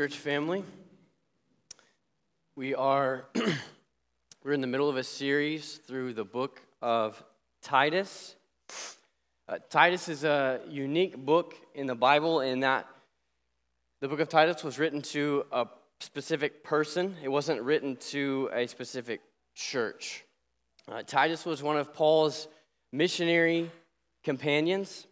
Church family, we are we're in the middle of a series through the book of Titus. Uh, Titus is a unique book in the Bible in that the book of Titus was written to a specific person. It wasn't written to a specific church. Uh, Titus was one of Paul's missionary companions,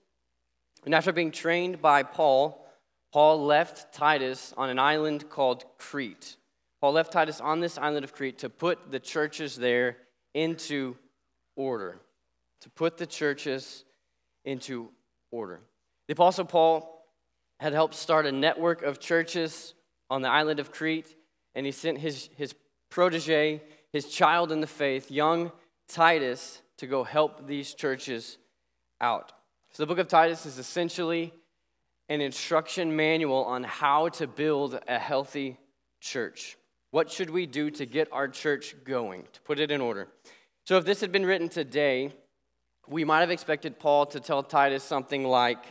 and after being trained by Paul Paul left Titus on an island called Crete. Paul left Titus on this island of Crete to put the churches there into order. To put the churches into order. The Apostle Paul had helped start a network of churches on the island of Crete, and he sent his, his protege, his child in the faith, young Titus, to go help these churches out. So the book of Titus is essentially an instruction manual on how to build a healthy church. What should we do to get our church going, to put it in order? So, if this had been written today, we might have expected Paul to tell Titus something like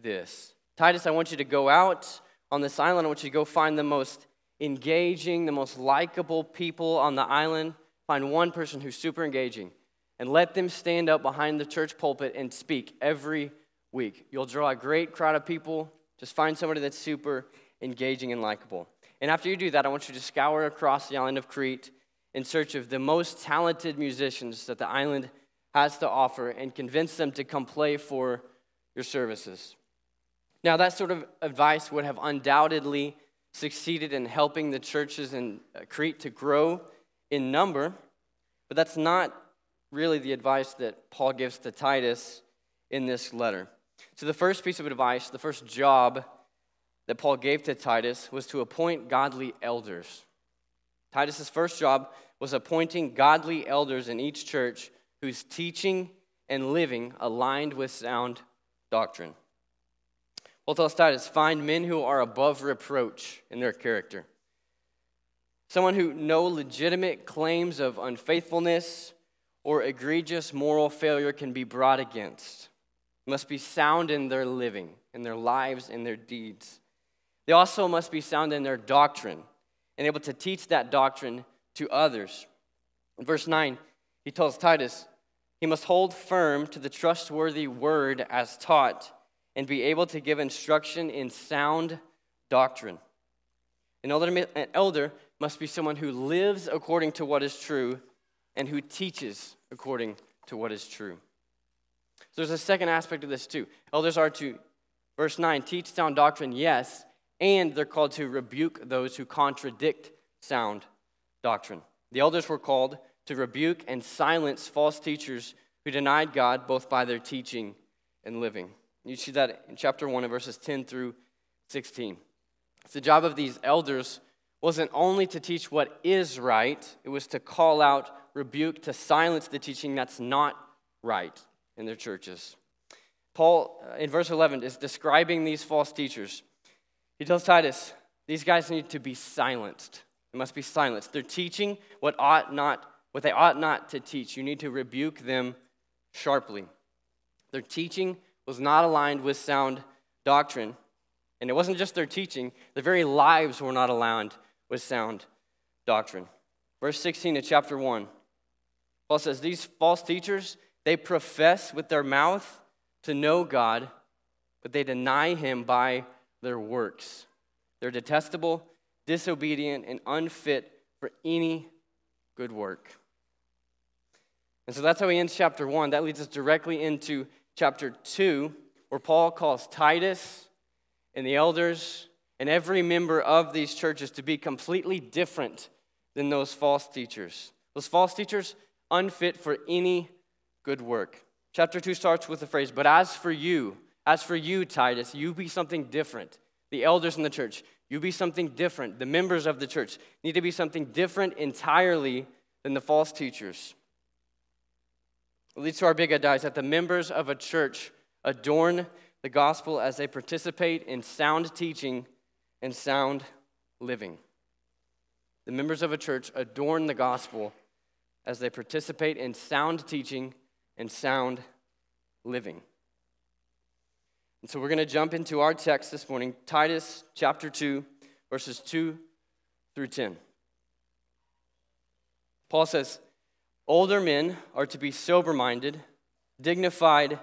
this Titus, I want you to go out on this island. I want you to go find the most engaging, the most likable people on the island. Find one person who's super engaging and let them stand up behind the church pulpit and speak every week. You'll draw a great crowd of people. Just find somebody that's super engaging and likable. And after you do that, I want you to scour across the island of Crete in search of the most talented musicians that the island has to offer and convince them to come play for your services. Now, that sort of advice would have undoubtedly succeeded in helping the churches in uh, Crete to grow in number, but that's not really the advice that Paul gives to Titus in this letter. So, the first piece of advice, the first job that Paul gave to Titus was to appoint godly elders. Titus's first job was appointing godly elders in each church whose teaching and living aligned with sound doctrine. Paul tells Titus, find men who are above reproach in their character. Someone who no legitimate claims of unfaithfulness or egregious moral failure can be brought against must be sound in their living, in their lives, in their deeds. They also must be sound in their doctrine and able to teach that doctrine to others. In verse 9, he tells Titus, he must hold firm to the trustworthy word as taught and be able to give instruction in sound doctrine. An elder, an elder must be someone who lives according to what is true and who teaches according to what is true. So there's a second aspect of this too. Elders are to, verse 9, teach sound doctrine, yes, and they're called to rebuke those who contradict sound doctrine. The elders were called to rebuke and silence false teachers who denied God both by their teaching and living. You see that in chapter 1 of verses 10 through 16. the job of these elders wasn't only to teach what is right, it was to call out, rebuke, to silence the teaching that's not right in their churches. Paul, uh, in verse 11, is describing these false teachers. He tells Titus, these guys need to be silenced. They must be silenced. They're teaching what ought not, what they ought not to teach. You need to rebuke them sharply. Their teaching was not aligned with sound doctrine. And it wasn't just their teaching, their very lives were not aligned with sound doctrine. Verse 16 of chapter 1, Paul says, These false teachers, they profess with their mouth to know God, but they deny Him by their works. They're detestable, disobedient, and unfit for any good work. And so that's how he ends chapter one. That leads us directly into chapter two, where Paul calls Titus and the elders and every member of these churches to be completely different than those false teachers. Those false teachers, unfit for any good work. Chapter 2 starts with the phrase, But as for you, as for you, Titus, you be something different. The elders in the church, you be something different. The members of the church need to be something different entirely than the false teachers. It leads to our big idea that the members of a church adorn the gospel as they participate in sound teaching and sound living. The members of a church adorn the gospel as they participate in sound teaching and sound living. And so we're going to jump into our text this morning, Titus chapter 2, verses 2 through 10. Paul says, Older men are to be sober minded, dignified,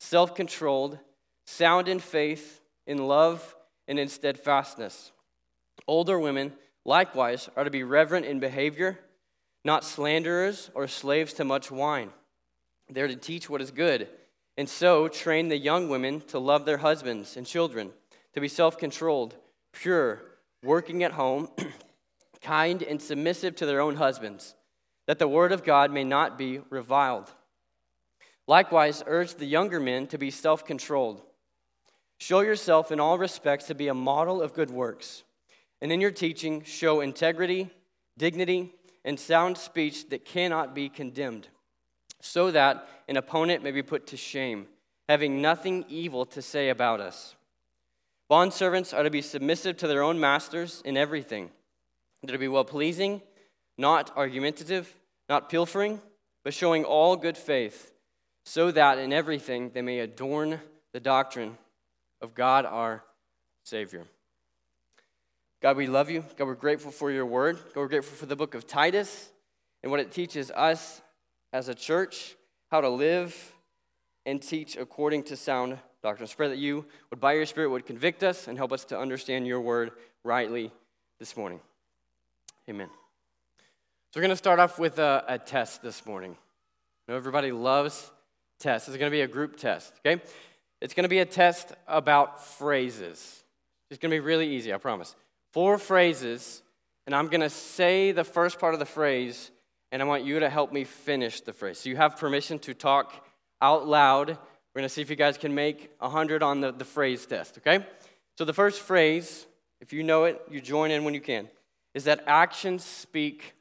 self controlled, sound in faith, in love, and in steadfastness. Older women, likewise, are to be reverent in behavior, not slanderers or slaves to much wine. They're to teach what is good, and so train the young women to love their husbands and children, to be self controlled, pure, working at home, kind, and submissive to their own husbands, that the word of God may not be reviled. Likewise, urge the younger men to be self controlled. Show yourself in all respects to be a model of good works, and in your teaching, show integrity, dignity, and sound speech that cannot be condemned, so that an opponent may be put to shame, having nothing evil to say about us. Bondservants are to be submissive to their own masters in everything. They're to be well pleasing, not argumentative, not pilfering, but showing all good faith, so that in everything they may adorn the doctrine of God our Savior. God, we love you. God, we're grateful for your word. God, we're grateful for the book of Titus and what it teaches us as a church how to live and teach according to sound doctrine. I pray that you would, by your Spirit, would convict us and help us to understand your word rightly this morning. Amen. So we're going to start off with a, a test this morning. Know everybody loves tests. It's going to be a group test, okay? It's going to be a test about phrases. It's going to be really easy, I promise four phrases, and I'm going to say the first part of the phrase, and I want you to help me finish the phrase. So you have permission to talk out loud. We're going to see if you guys can make 100 on the, the phrase test, okay? So the first phrase, if you know it, you join in when you can, is that actions speak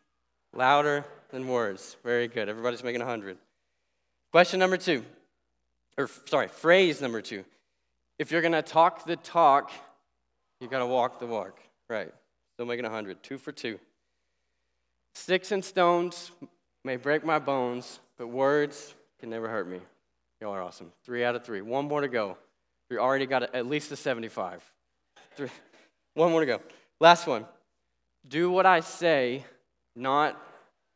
louder than words. Very good. Everybody's making 100. Question number two, or sorry, phrase number two. If you're going to talk the talk, you got to walk the walk. Right. Still making 100. Two for two. Sticks and stones may break my bones, but words can never hurt me. Y'all are awesome. Three out of three. One more to go. We already got at least a 75. Three. One more to go. Last one. Do what I say, not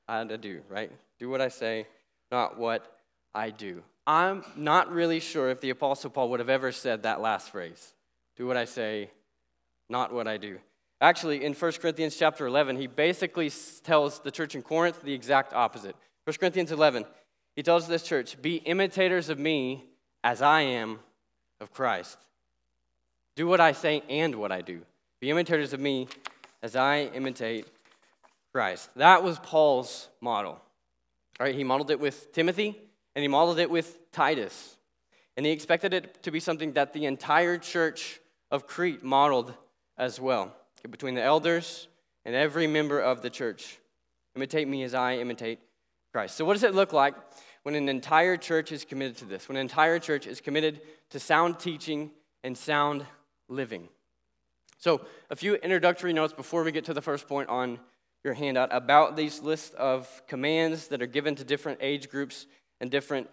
I do, right? Do what I say, not what I do. I'm not really sure if the Apostle Paul would have ever said that last phrase. Do what I say, not what I do. Actually, in 1 Corinthians chapter 11, he basically tells the church in Corinth the exact opposite. 1 Corinthians 11, he tells this church, Be imitators of me as I am of Christ. Do what I say and what I do. Be imitators of me as I imitate Christ. That was Paul's model. All right, he modeled it with Timothy and he modeled it with Titus. And he expected it to be something that the entire church of Crete modeled as well between the elders and every member of the church. Imitate me as I imitate Christ. So, what does it look like when an entire church is committed to this? When an entire church is committed to sound teaching and sound living? So, a few introductory notes before we get to the first point on your handout about these lists of commands that are given to different age groups and different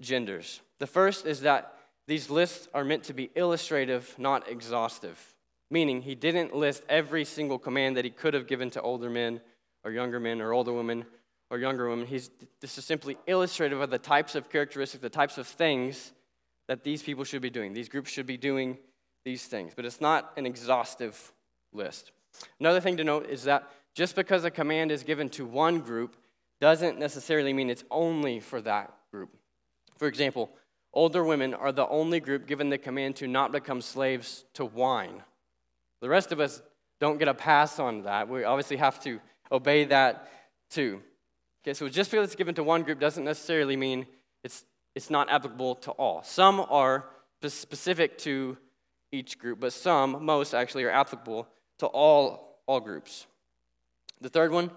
genders. The first is that these lists are meant to be illustrative, not exhaustive meaning he didn't list every single command that he could have given to older men or younger men or older women or younger women. He's, this is simply illustrative of the types of characteristics, the types of things that these people should be doing. These groups should be doing these things, but it's not an exhaustive list. Another thing to note is that just because a command is given to one group doesn't necessarily mean it's only for that group. For example, older women are the only group given the command to not become slaves to wine. The rest of us don't get a pass on that. We obviously have to obey that too. Okay, so just because it's given to one group doesn't necessarily mean it's, it's not applicable to all. Some are specific to each group, but some, most actually, are applicable to all, all groups. The third one,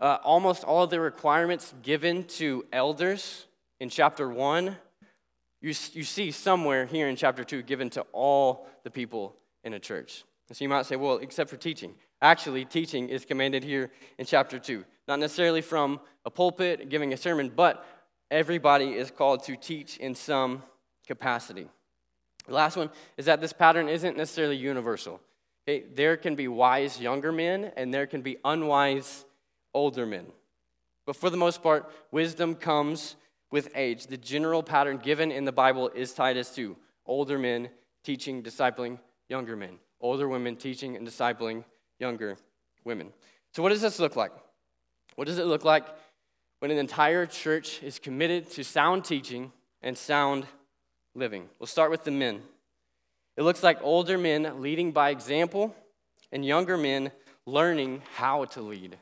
uh, almost all of the requirements given to elders in chapter 1, you, you see somewhere here in chapter 2 given to all the people in a church. So you might say, well, except for teaching. Actually, teaching is commanded here in chapter 2. Not necessarily from a pulpit giving a sermon, but everybody is called to teach in some capacity. The last one is that this pattern isn't necessarily universal. Okay, there can be wise younger men and there can be unwise older men. But for the most part, wisdom comes with age. The general pattern given in the Bible is Titus 2 older men teaching, discipling younger men, older women teaching and discipling younger women. So, what does this look like? What does it look like when an entire church is committed to sound teaching and sound living? We'll start with the men. It looks like older men leading by example and younger men learning how to lead.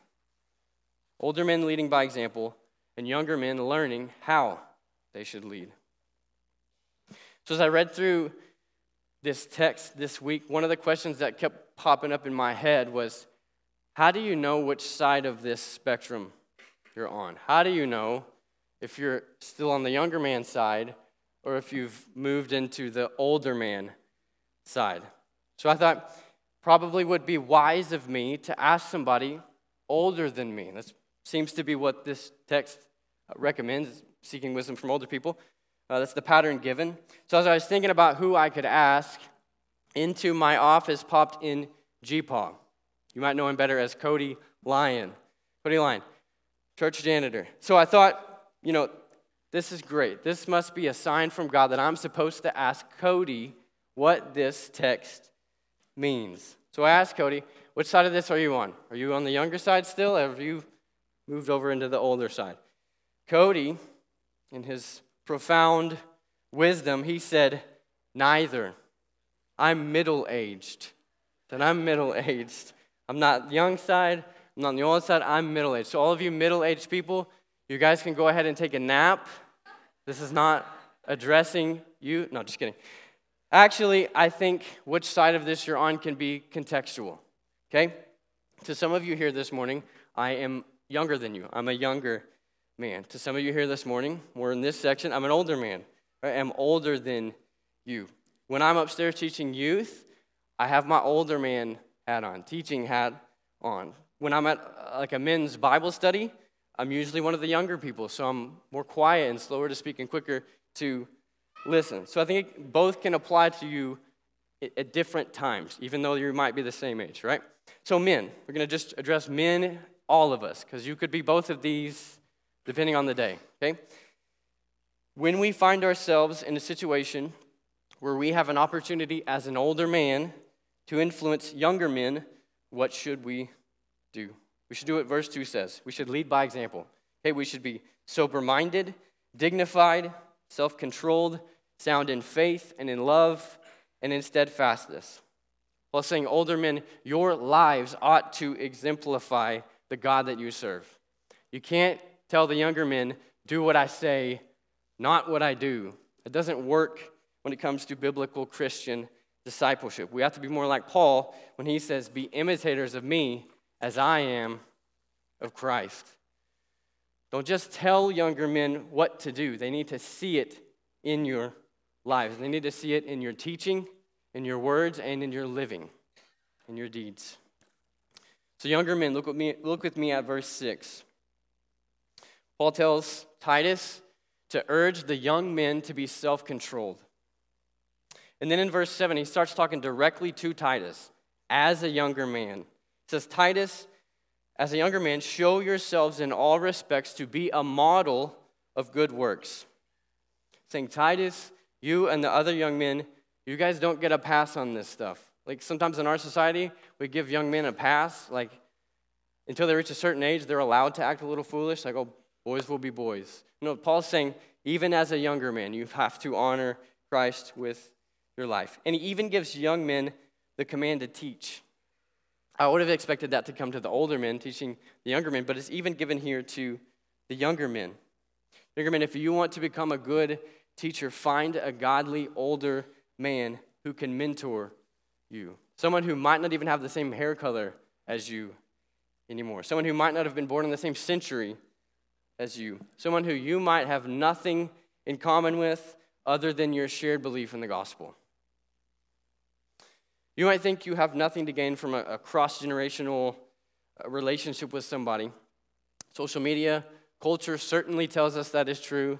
Older men leading by example and younger men learning how they should lead. So, as I read through this text this week, one of the questions that kept popping up in my head was how do you know which side of this spectrum you're on? How do you know if you're still on the younger man side or if you've moved into the older man side? So I thought probably would be wise of me to ask somebody older than me. That seems to be what this text recommends, seeking wisdom from older people. Uh, that's the pattern given. So as I was thinking about who I could ask, into my office popped in GPaw. You might know him better as Cody Lyon. Cody Lyon, church janitor. So I thought, you know, this is great. This must be a sign from God that I'm supposed to ask Cody what this text means. So I asked Cody, which side of this are you on? Are you on the younger side still, or have you moved over into the older side? Cody, in his profound wisdom, he said, Neither. I'm middle aged. That I'm middle aged. I'm not young side, I'm not on the old side, I'm middle aged. So, all of you middle aged people, you guys can go ahead and take a nap. This is not addressing you. No, just kidding. Actually, I think which side of this you're on can be contextual. Okay? To some of you here this morning, I am younger than you. I'm a younger man. To some of you here this morning, we're in this section, I'm an older man. I'm older than you. When I'm upstairs teaching youth, I have my older man hat on, teaching hat on. When I'm at uh, like a men's Bible study, I'm usually one of the younger people, so I'm more quiet and slower to speak and quicker to listen. So I think both can apply to you at different times, even though you might be the same age, right? So, men, we're going to just address men, all of us, because you could be both of these depending on the day, okay? When we find ourselves in a situation where we have an opportunity as an older man to influence younger men, what should we do? We should do what verse 2 says. We should lead by example. Okay, we should be sober minded, dignified, self controlled, sound in faith and in love, and in steadfastness. While saying, older men, your lives ought to exemplify the God that you serve. You can't tell the younger men, do what I say, not what I do. It doesn't work when it comes to biblical Christian discipleship. We have to be more like Paul when he says, Be imitators of me as I am of Christ. Don't just tell younger men what to do, they need to see it in your lives. They need to see it in your teaching, in your words, and in your living, in your deeds. So, younger men, look with me, look with me at verse 6. Paul tells Titus to urge the young men to be self controlled. And then in verse 7, he starts talking directly to Titus as a younger man. He says, Titus, as a younger man, show yourselves in all respects to be a model of good works. Saying, Titus, you and the other young men, you guys don't get a pass on this stuff. Like sometimes in our society, we give young men a pass. Like until they reach a certain age, they're allowed to act a little foolish. Like, oh, boys will be boys. You know, Paul's saying, even as a younger man, you have to honor Christ with your life. And he even gives young men the command to teach. I would have expected that to come to the older men teaching the younger men, but it's even given here to the younger men. Younger men, if you want to become a good teacher, find a godly older man who can mentor you. Someone who might not even have the same hair color as you anymore. Someone who might not have been born in the same century as you. Someone who you might have nothing in common with other than your shared belief in the gospel. You might think you have nothing to gain from a, a cross generational uh, relationship with somebody. Social media, culture certainly tells us that is true.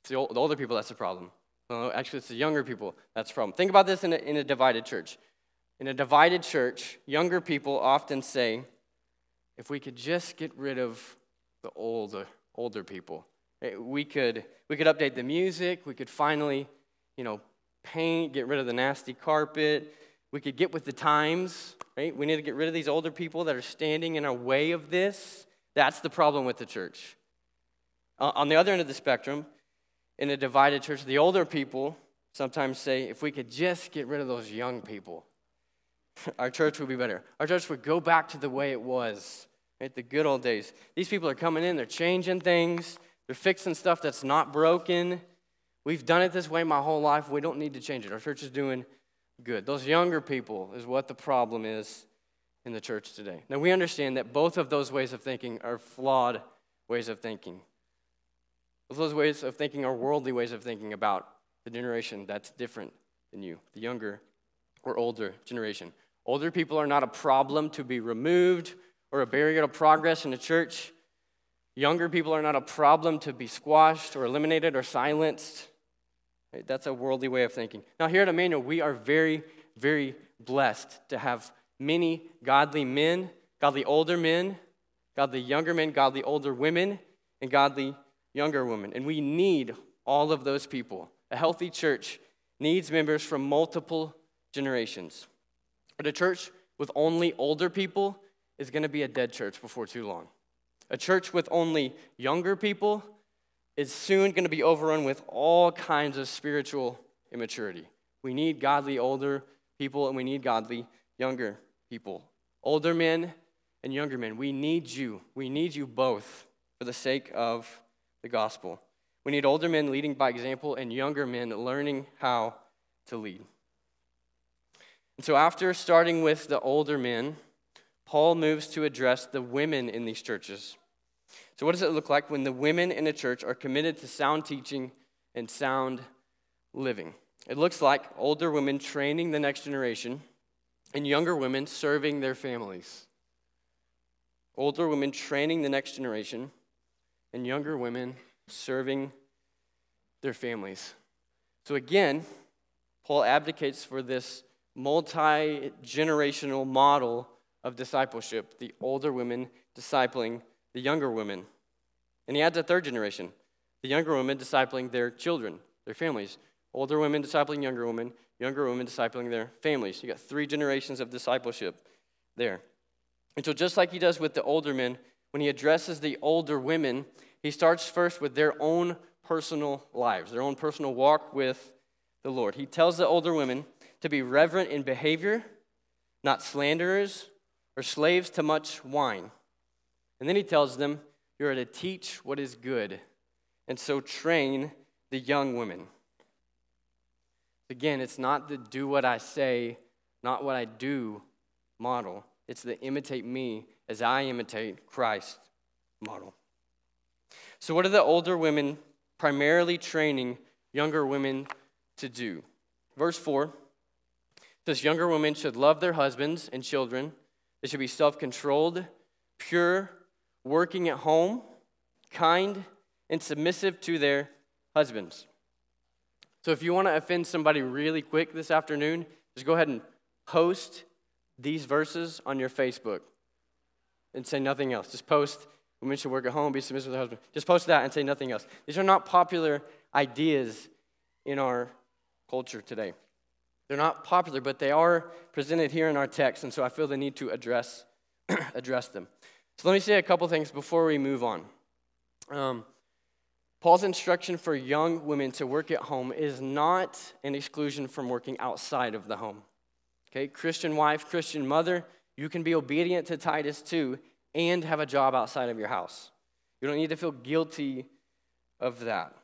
It's the, old, the older people that's the problem. Actually, it's the younger people that's the problem. Think about this in a, in a divided church. In a divided church, younger people often say, if we could just get rid of the older, older people, eh, we could, we could update the music, we could finally, you know, paint, get rid of the nasty carpet, we could get with the times, right? We need to get rid of these older people that are standing in our way of this. That's the problem with the church. Uh, on the other end of the spectrum, in a divided church, the older people sometimes say, if we could just get rid of those young people, our church would be better. Our church would go back to the way it was, right? The good old days. These people are coming in, they're changing things, they're fixing stuff that's not broken. We've done it this way my whole life. We don't need to change it. Our church is doing good. Those younger people is what the problem is in the church today. Now, we understand that both of those ways of thinking are flawed ways of thinking. Both those ways of thinking are worldly ways of thinking about the generation that's different than you, the younger or older generation. Older people are not a problem to be removed or a barrier to progress in the church. Younger people are not a problem to be squashed or eliminated or silenced. That's a worldly way of thinking. Now, here at Emmanuel, we are very, very blessed to have many godly men, godly older men, godly younger men, godly older women, and godly younger women. And we need all of those people. A healthy church needs members from multiple generations. But a church with only older people is going to be a dead church before too long. A church with only younger people is soon going to be overrun with all kinds of spiritual immaturity. We need godly older people and we need godly younger people. Older men and younger men, we need you. We need you both for the sake of the gospel. We need older men leading by example and younger men learning how to lead. And so, after starting with the older men, Paul moves to address the women in these churches. So, what does it look like when the women in a church are committed to sound teaching and sound living? It looks like older women training the next generation and younger women serving their families. Older women training the next generation and younger women serving their families. So, again, Paul advocates for this multi generational model of discipleship the older women discipling the younger women. And he adds a third generation the younger women discipling their children, their families. Older women discipling younger women, younger women discipling their families. You got three generations of discipleship there. And so, just like he does with the older men, when he addresses the older women, he starts first with their own personal lives, their own personal walk with the Lord. He tells the older women to be reverent in behavior, not slanderers or slaves to much wine. And then he tells them, You are to teach what is good, and so train the young women. Again, it's not the do what I say, not what I do model. It's the imitate me as I imitate Christ model. So, what are the older women primarily training younger women to do? Verse 4 says, Younger women should love their husbands and children, they should be self controlled, pure, working at home, kind, and submissive to their husbands. So if you want to offend somebody really quick this afternoon, just go ahead and post these verses on your Facebook and say nothing else. Just post, women should work at home, be submissive to their husband. Just post that and say nothing else. These are not popular ideas in our culture today. They're not popular, but they are presented here in our text, and so I feel the need to address, address them. So let me say a couple things before we move on. Um, Paul's instruction for young women to work at home is not an exclusion from working outside of the home. Okay, Christian wife, Christian mother, you can be obedient to Titus 2 and have a job outside of your house. You don't need to feel guilty of that.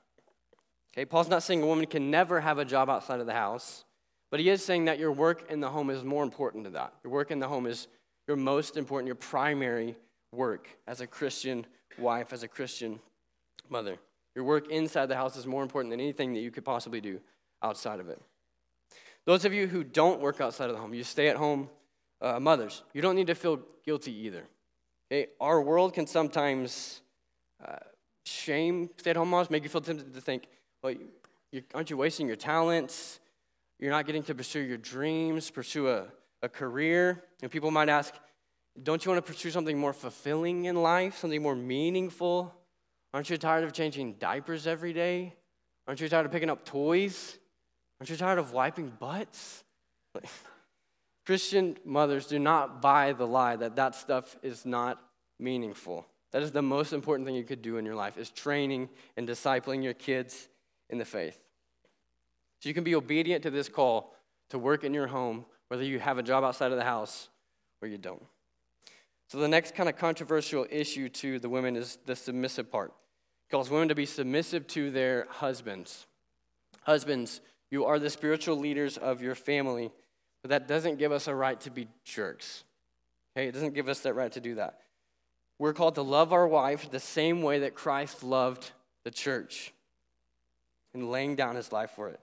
Okay, Paul's not saying a woman can never have a job outside of the house, but he is saying that your work in the home is more important than that. Your work in the home is your most important, your primary work as a Christian wife, as a Christian mother. Your work inside the house is more important than anything that you could possibly do outside of it. Those of you who don't work outside of the home, you stay at home uh, mothers, you don't need to feel guilty either. Okay? Our world can sometimes uh, shame stay at home moms, make you feel tempted to think, well, you, aren't you wasting your talents? You're not getting to pursue your dreams, pursue a, a career. And people might ask, don't you want to pursue something more fulfilling in life, something more meaningful? Aren't you tired of changing diapers every day? Aren't you tired of picking up toys? Aren't you tired of wiping butts? Christian mothers do not buy the lie that that stuff is not meaningful. That is the most important thing you could do in your life is training and discipling your kids in the faith. So you can be obedient to this call to work in your home, whether you have a job outside of the house or you don't. So the next kind of controversial issue to the women is the submissive part. It calls women to be submissive to their husbands. Husbands, you are the spiritual leaders of your family, but that doesn't give us a right to be jerks. Okay, it doesn't give us that right to do that. We're called to love our wife the same way that Christ loved the church and laying down his life for it.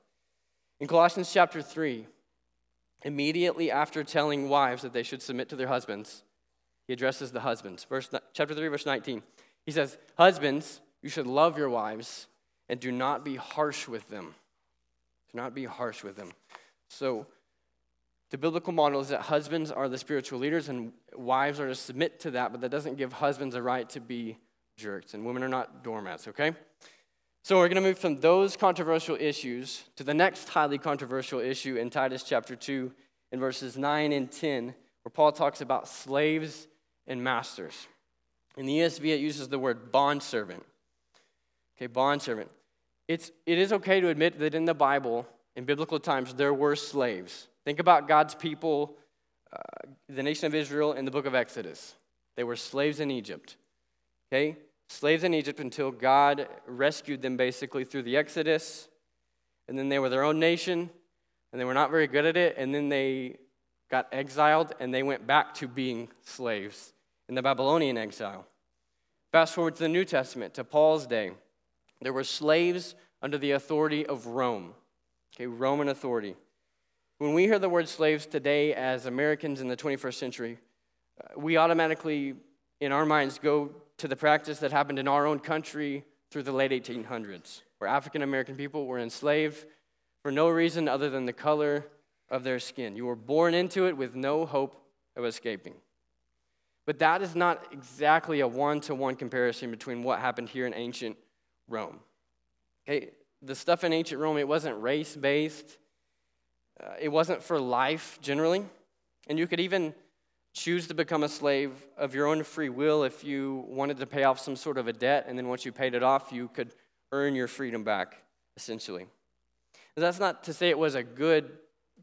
In Colossians chapter 3, immediately after telling wives that they should submit to their husbands, he addresses the husbands. Verse, chapter 3, verse 19. He says, Husbands, you should love your wives and do not be harsh with them. Do not be harsh with them. So, the biblical model is that husbands are the spiritual leaders and wives are to submit to that, but that doesn't give husbands a right to be jerks, and women are not doormats, okay? So, we're going to move from those controversial issues to the next highly controversial issue in Titus chapter 2, in verses 9 and 10, where Paul talks about slaves and masters. In the ESV, it uses the word bondservant. Okay, bondservant. It's, it is okay to admit that in the Bible, in biblical times, there were slaves. Think about God's people, uh, the nation of Israel, in the book of Exodus. They were slaves in Egypt. Okay? Slaves in Egypt until God rescued them basically through the Exodus. And then they were their own nation, and they were not very good at it. And then they got exiled, and they went back to being slaves in the Babylonian exile. Fast forward to the New Testament, to Paul's day. There were slaves under the authority of Rome, okay, Roman authority. When we hear the word slaves today as Americans in the 21st century, uh, we automatically, in our minds, go to the practice that happened in our own country through the late 1800s, where African American people were enslaved for no reason other than the color of their skin. You were born into it with no hope of escaping. But that is not exactly a one to one comparison between what happened here in ancient Rome. Okay, the stuff in ancient Rome, it wasn't race based, uh, it wasn't for life generally. And you could even choose to become a slave of your own free will if you wanted to pay off some sort of a debt, and then once you paid it off, you could earn your freedom back, essentially. And that's not to say it was a good,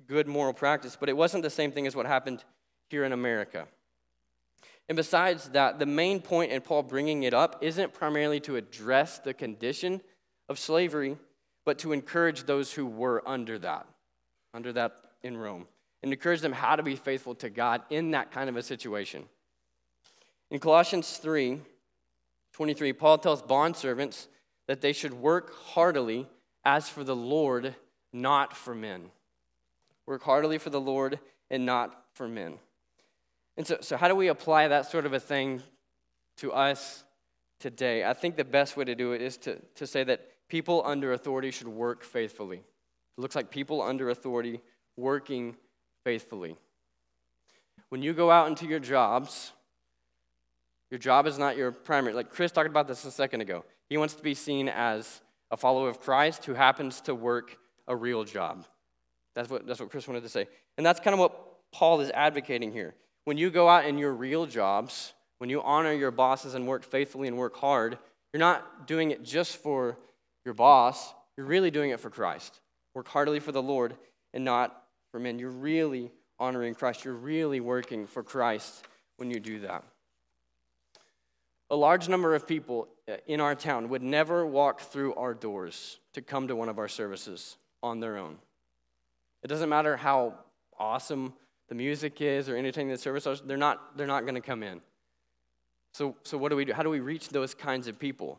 good moral practice, but it wasn't the same thing as what happened here in America. And besides that, the main point in Paul bringing it up isn't primarily to address the condition of slavery, but to encourage those who were under that, under that in Rome, and encourage them how to be faithful to God in that kind of a situation. In Colossians 3 23, Paul tells bondservants that they should work heartily as for the Lord, not for men. Work heartily for the Lord and not for men. And so, so how do we apply that sort of a thing to us today? I think the best way to do it is to, to say that people under authority should work faithfully. It looks like people under authority working faithfully. When you go out into your jobs, your job is not your primary. Like Chris talked about this a second ago. He wants to be seen as a follower of Christ who happens to work a real job. That's what, that's what Chris wanted to say. And that's kind of what Paul is advocating here. When you go out in your real jobs, when you honor your bosses and work faithfully and work hard, you're not doing it just for your boss, you're really doing it for Christ. Work heartily for the Lord and not for men. You're really honoring Christ. You're really working for Christ when you do that. A large number of people uh, in our town would never walk through our doors to come to one of our services on their own. It doesn't matter how awesome the music is or anything the service is, they're not, they're not going to come in. So, so what do we do? How do we reach those kinds of people?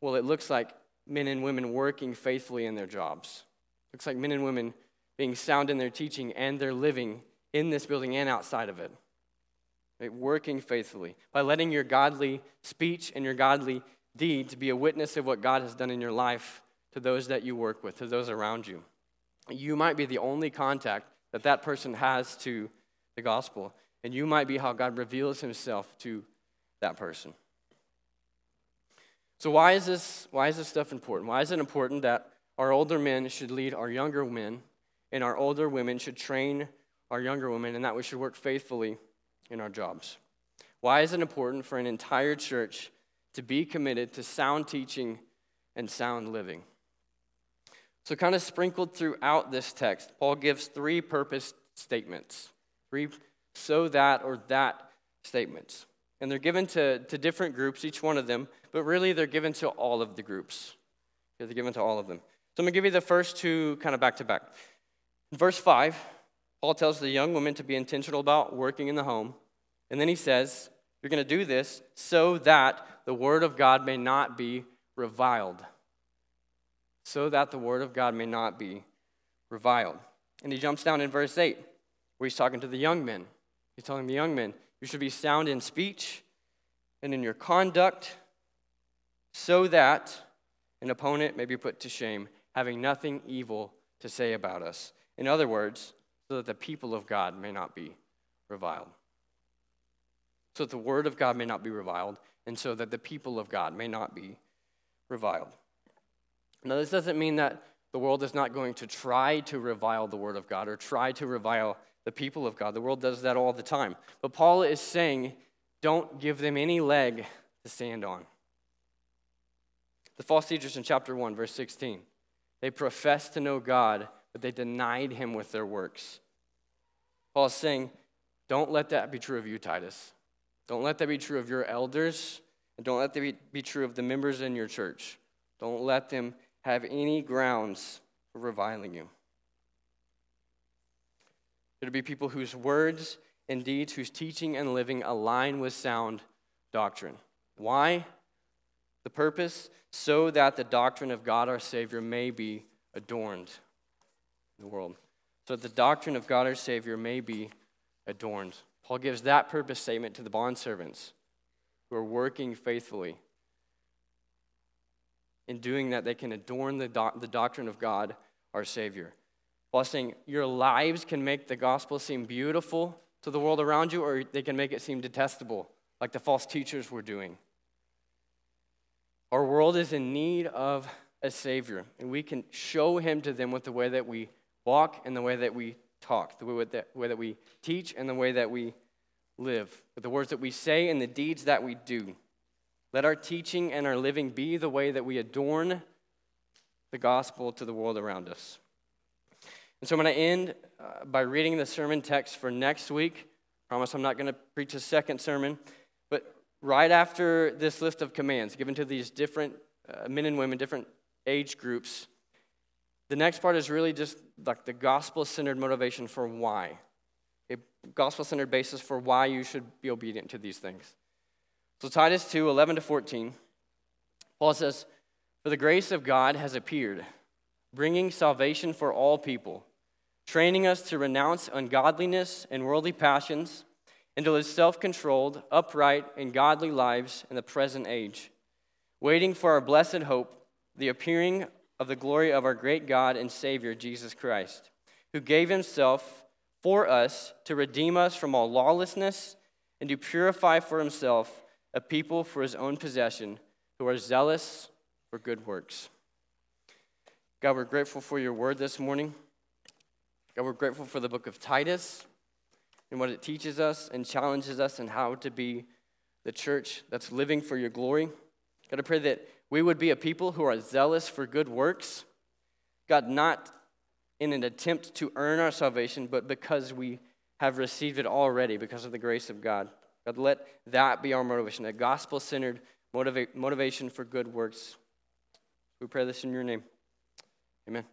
Well, it looks like men and women working faithfully in their jobs. It looks like men and women being sound in their teaching and their living in this building and outside of it. Right? Working faithfully by letting your godly speech and your godly deeds be a witness of what God has done in your life to those that you work with, to those around you. You might be the only contact that that person has to the gospel. And you might be how God reveals himself to that person. So why is this why is this stuff important? Why is it important that our older men should lead our younger men and our older women should train our younger women and that we should work faithfully in our jobs? Why is it important for an entire church to be committed to sound teaching and sound living? So, kind of sprinkled throughout this text, Paul gives three purpose statements, three so that or that statements. And they're given to, to different groups, each one of them, but really they're given to all of the groups. They're given to all of them. So I'm going to give you the first two kind of back to back. In verse 5, Paul tells the young woman to be intentional about working in the home. And then he says, You're going to do this so that the word of God may not be reviled. So that the word of God may not be reviled. And he jumps down in verse 8, where he's talking to the young men. He's telling the young men, You should be sound in speech and in your conduct, so that an opponent may be put to shame, having nothing evil to say about us. In other words, so that the people of God may not be reviled. So that the word of God may not be reviled, and so that the people of God may not be reviled. Now, this doesn't mean that the world is not going to try to revile the word of God or try to revile the people of God. The world does that all the time. But Paul is saying, don't give them any leg to stand on. The false teachers in chapter 1, verse 16, they profess to know God, but they denied him with their works. Paul is saying, don't let that be true of you, Titus. Don't let that be true of your elders, and don't let that be, true of the members in your church. Don't let them have any grounds for reviling you. To be people whose words and deeds, whose teaching and living align with sound doctrine. Why? The purpose? So that the doctrine of God our Savior may be adorned the world. So that the doctrine of God our Savior may be adorned. Paul gives that purpose statement to the bondservants who are working faithfully. In doing that, they can adorn the, the doctrine of God our Savior. Paul's saying your lives can make the gospel seem beautiful to the world around you, or they can make it seem detestable, like the false teachers were doing. Our world is in need of a Savior, and we can show Him to them with the way that we walk and the way that we talk, the way that, way that we teach and the way that we live, with the words that we say and the deeds that we do. Let our teaching and our living be the way that we adorn the gospel to the world around us. And so I'm going to end uh, by reading the sermon text for next week. I promise I'm not going to preach a second sermon. But right after this list of commands given to these different uh, men and women, different age groups, the next part is really just like the gospel centered motivation for why. A gospel centered basis for why you should be obedient to these things. So, Titus 2 11 to 14, Paul says, For the grace of God has appeared, bringing salvation for all people training us to renounce ungodliness and worldly passions and to live self controlled, upright, and godly lives in the present age, waiting for our blessed hope, the appearing of the glory of our great God and Savior, Jesus Christ, who gave himself for us to redeem us from all lawlessness and to purify for himself a people for his own possession who are zealous for good works. God, we're grateful for your word this morning. God, we're grateful for the book of Titus and what it teaches us and challenges us and how to be the church that's living for your glory. God, I pray that we would be a people who are zealous for good works. God, not in an attempt to earn our salvation, but because we have received it already because of the grace of God. God, let that be our motivation, a gospel centered motiva- motivation for good works. We pray this in your name. Amen.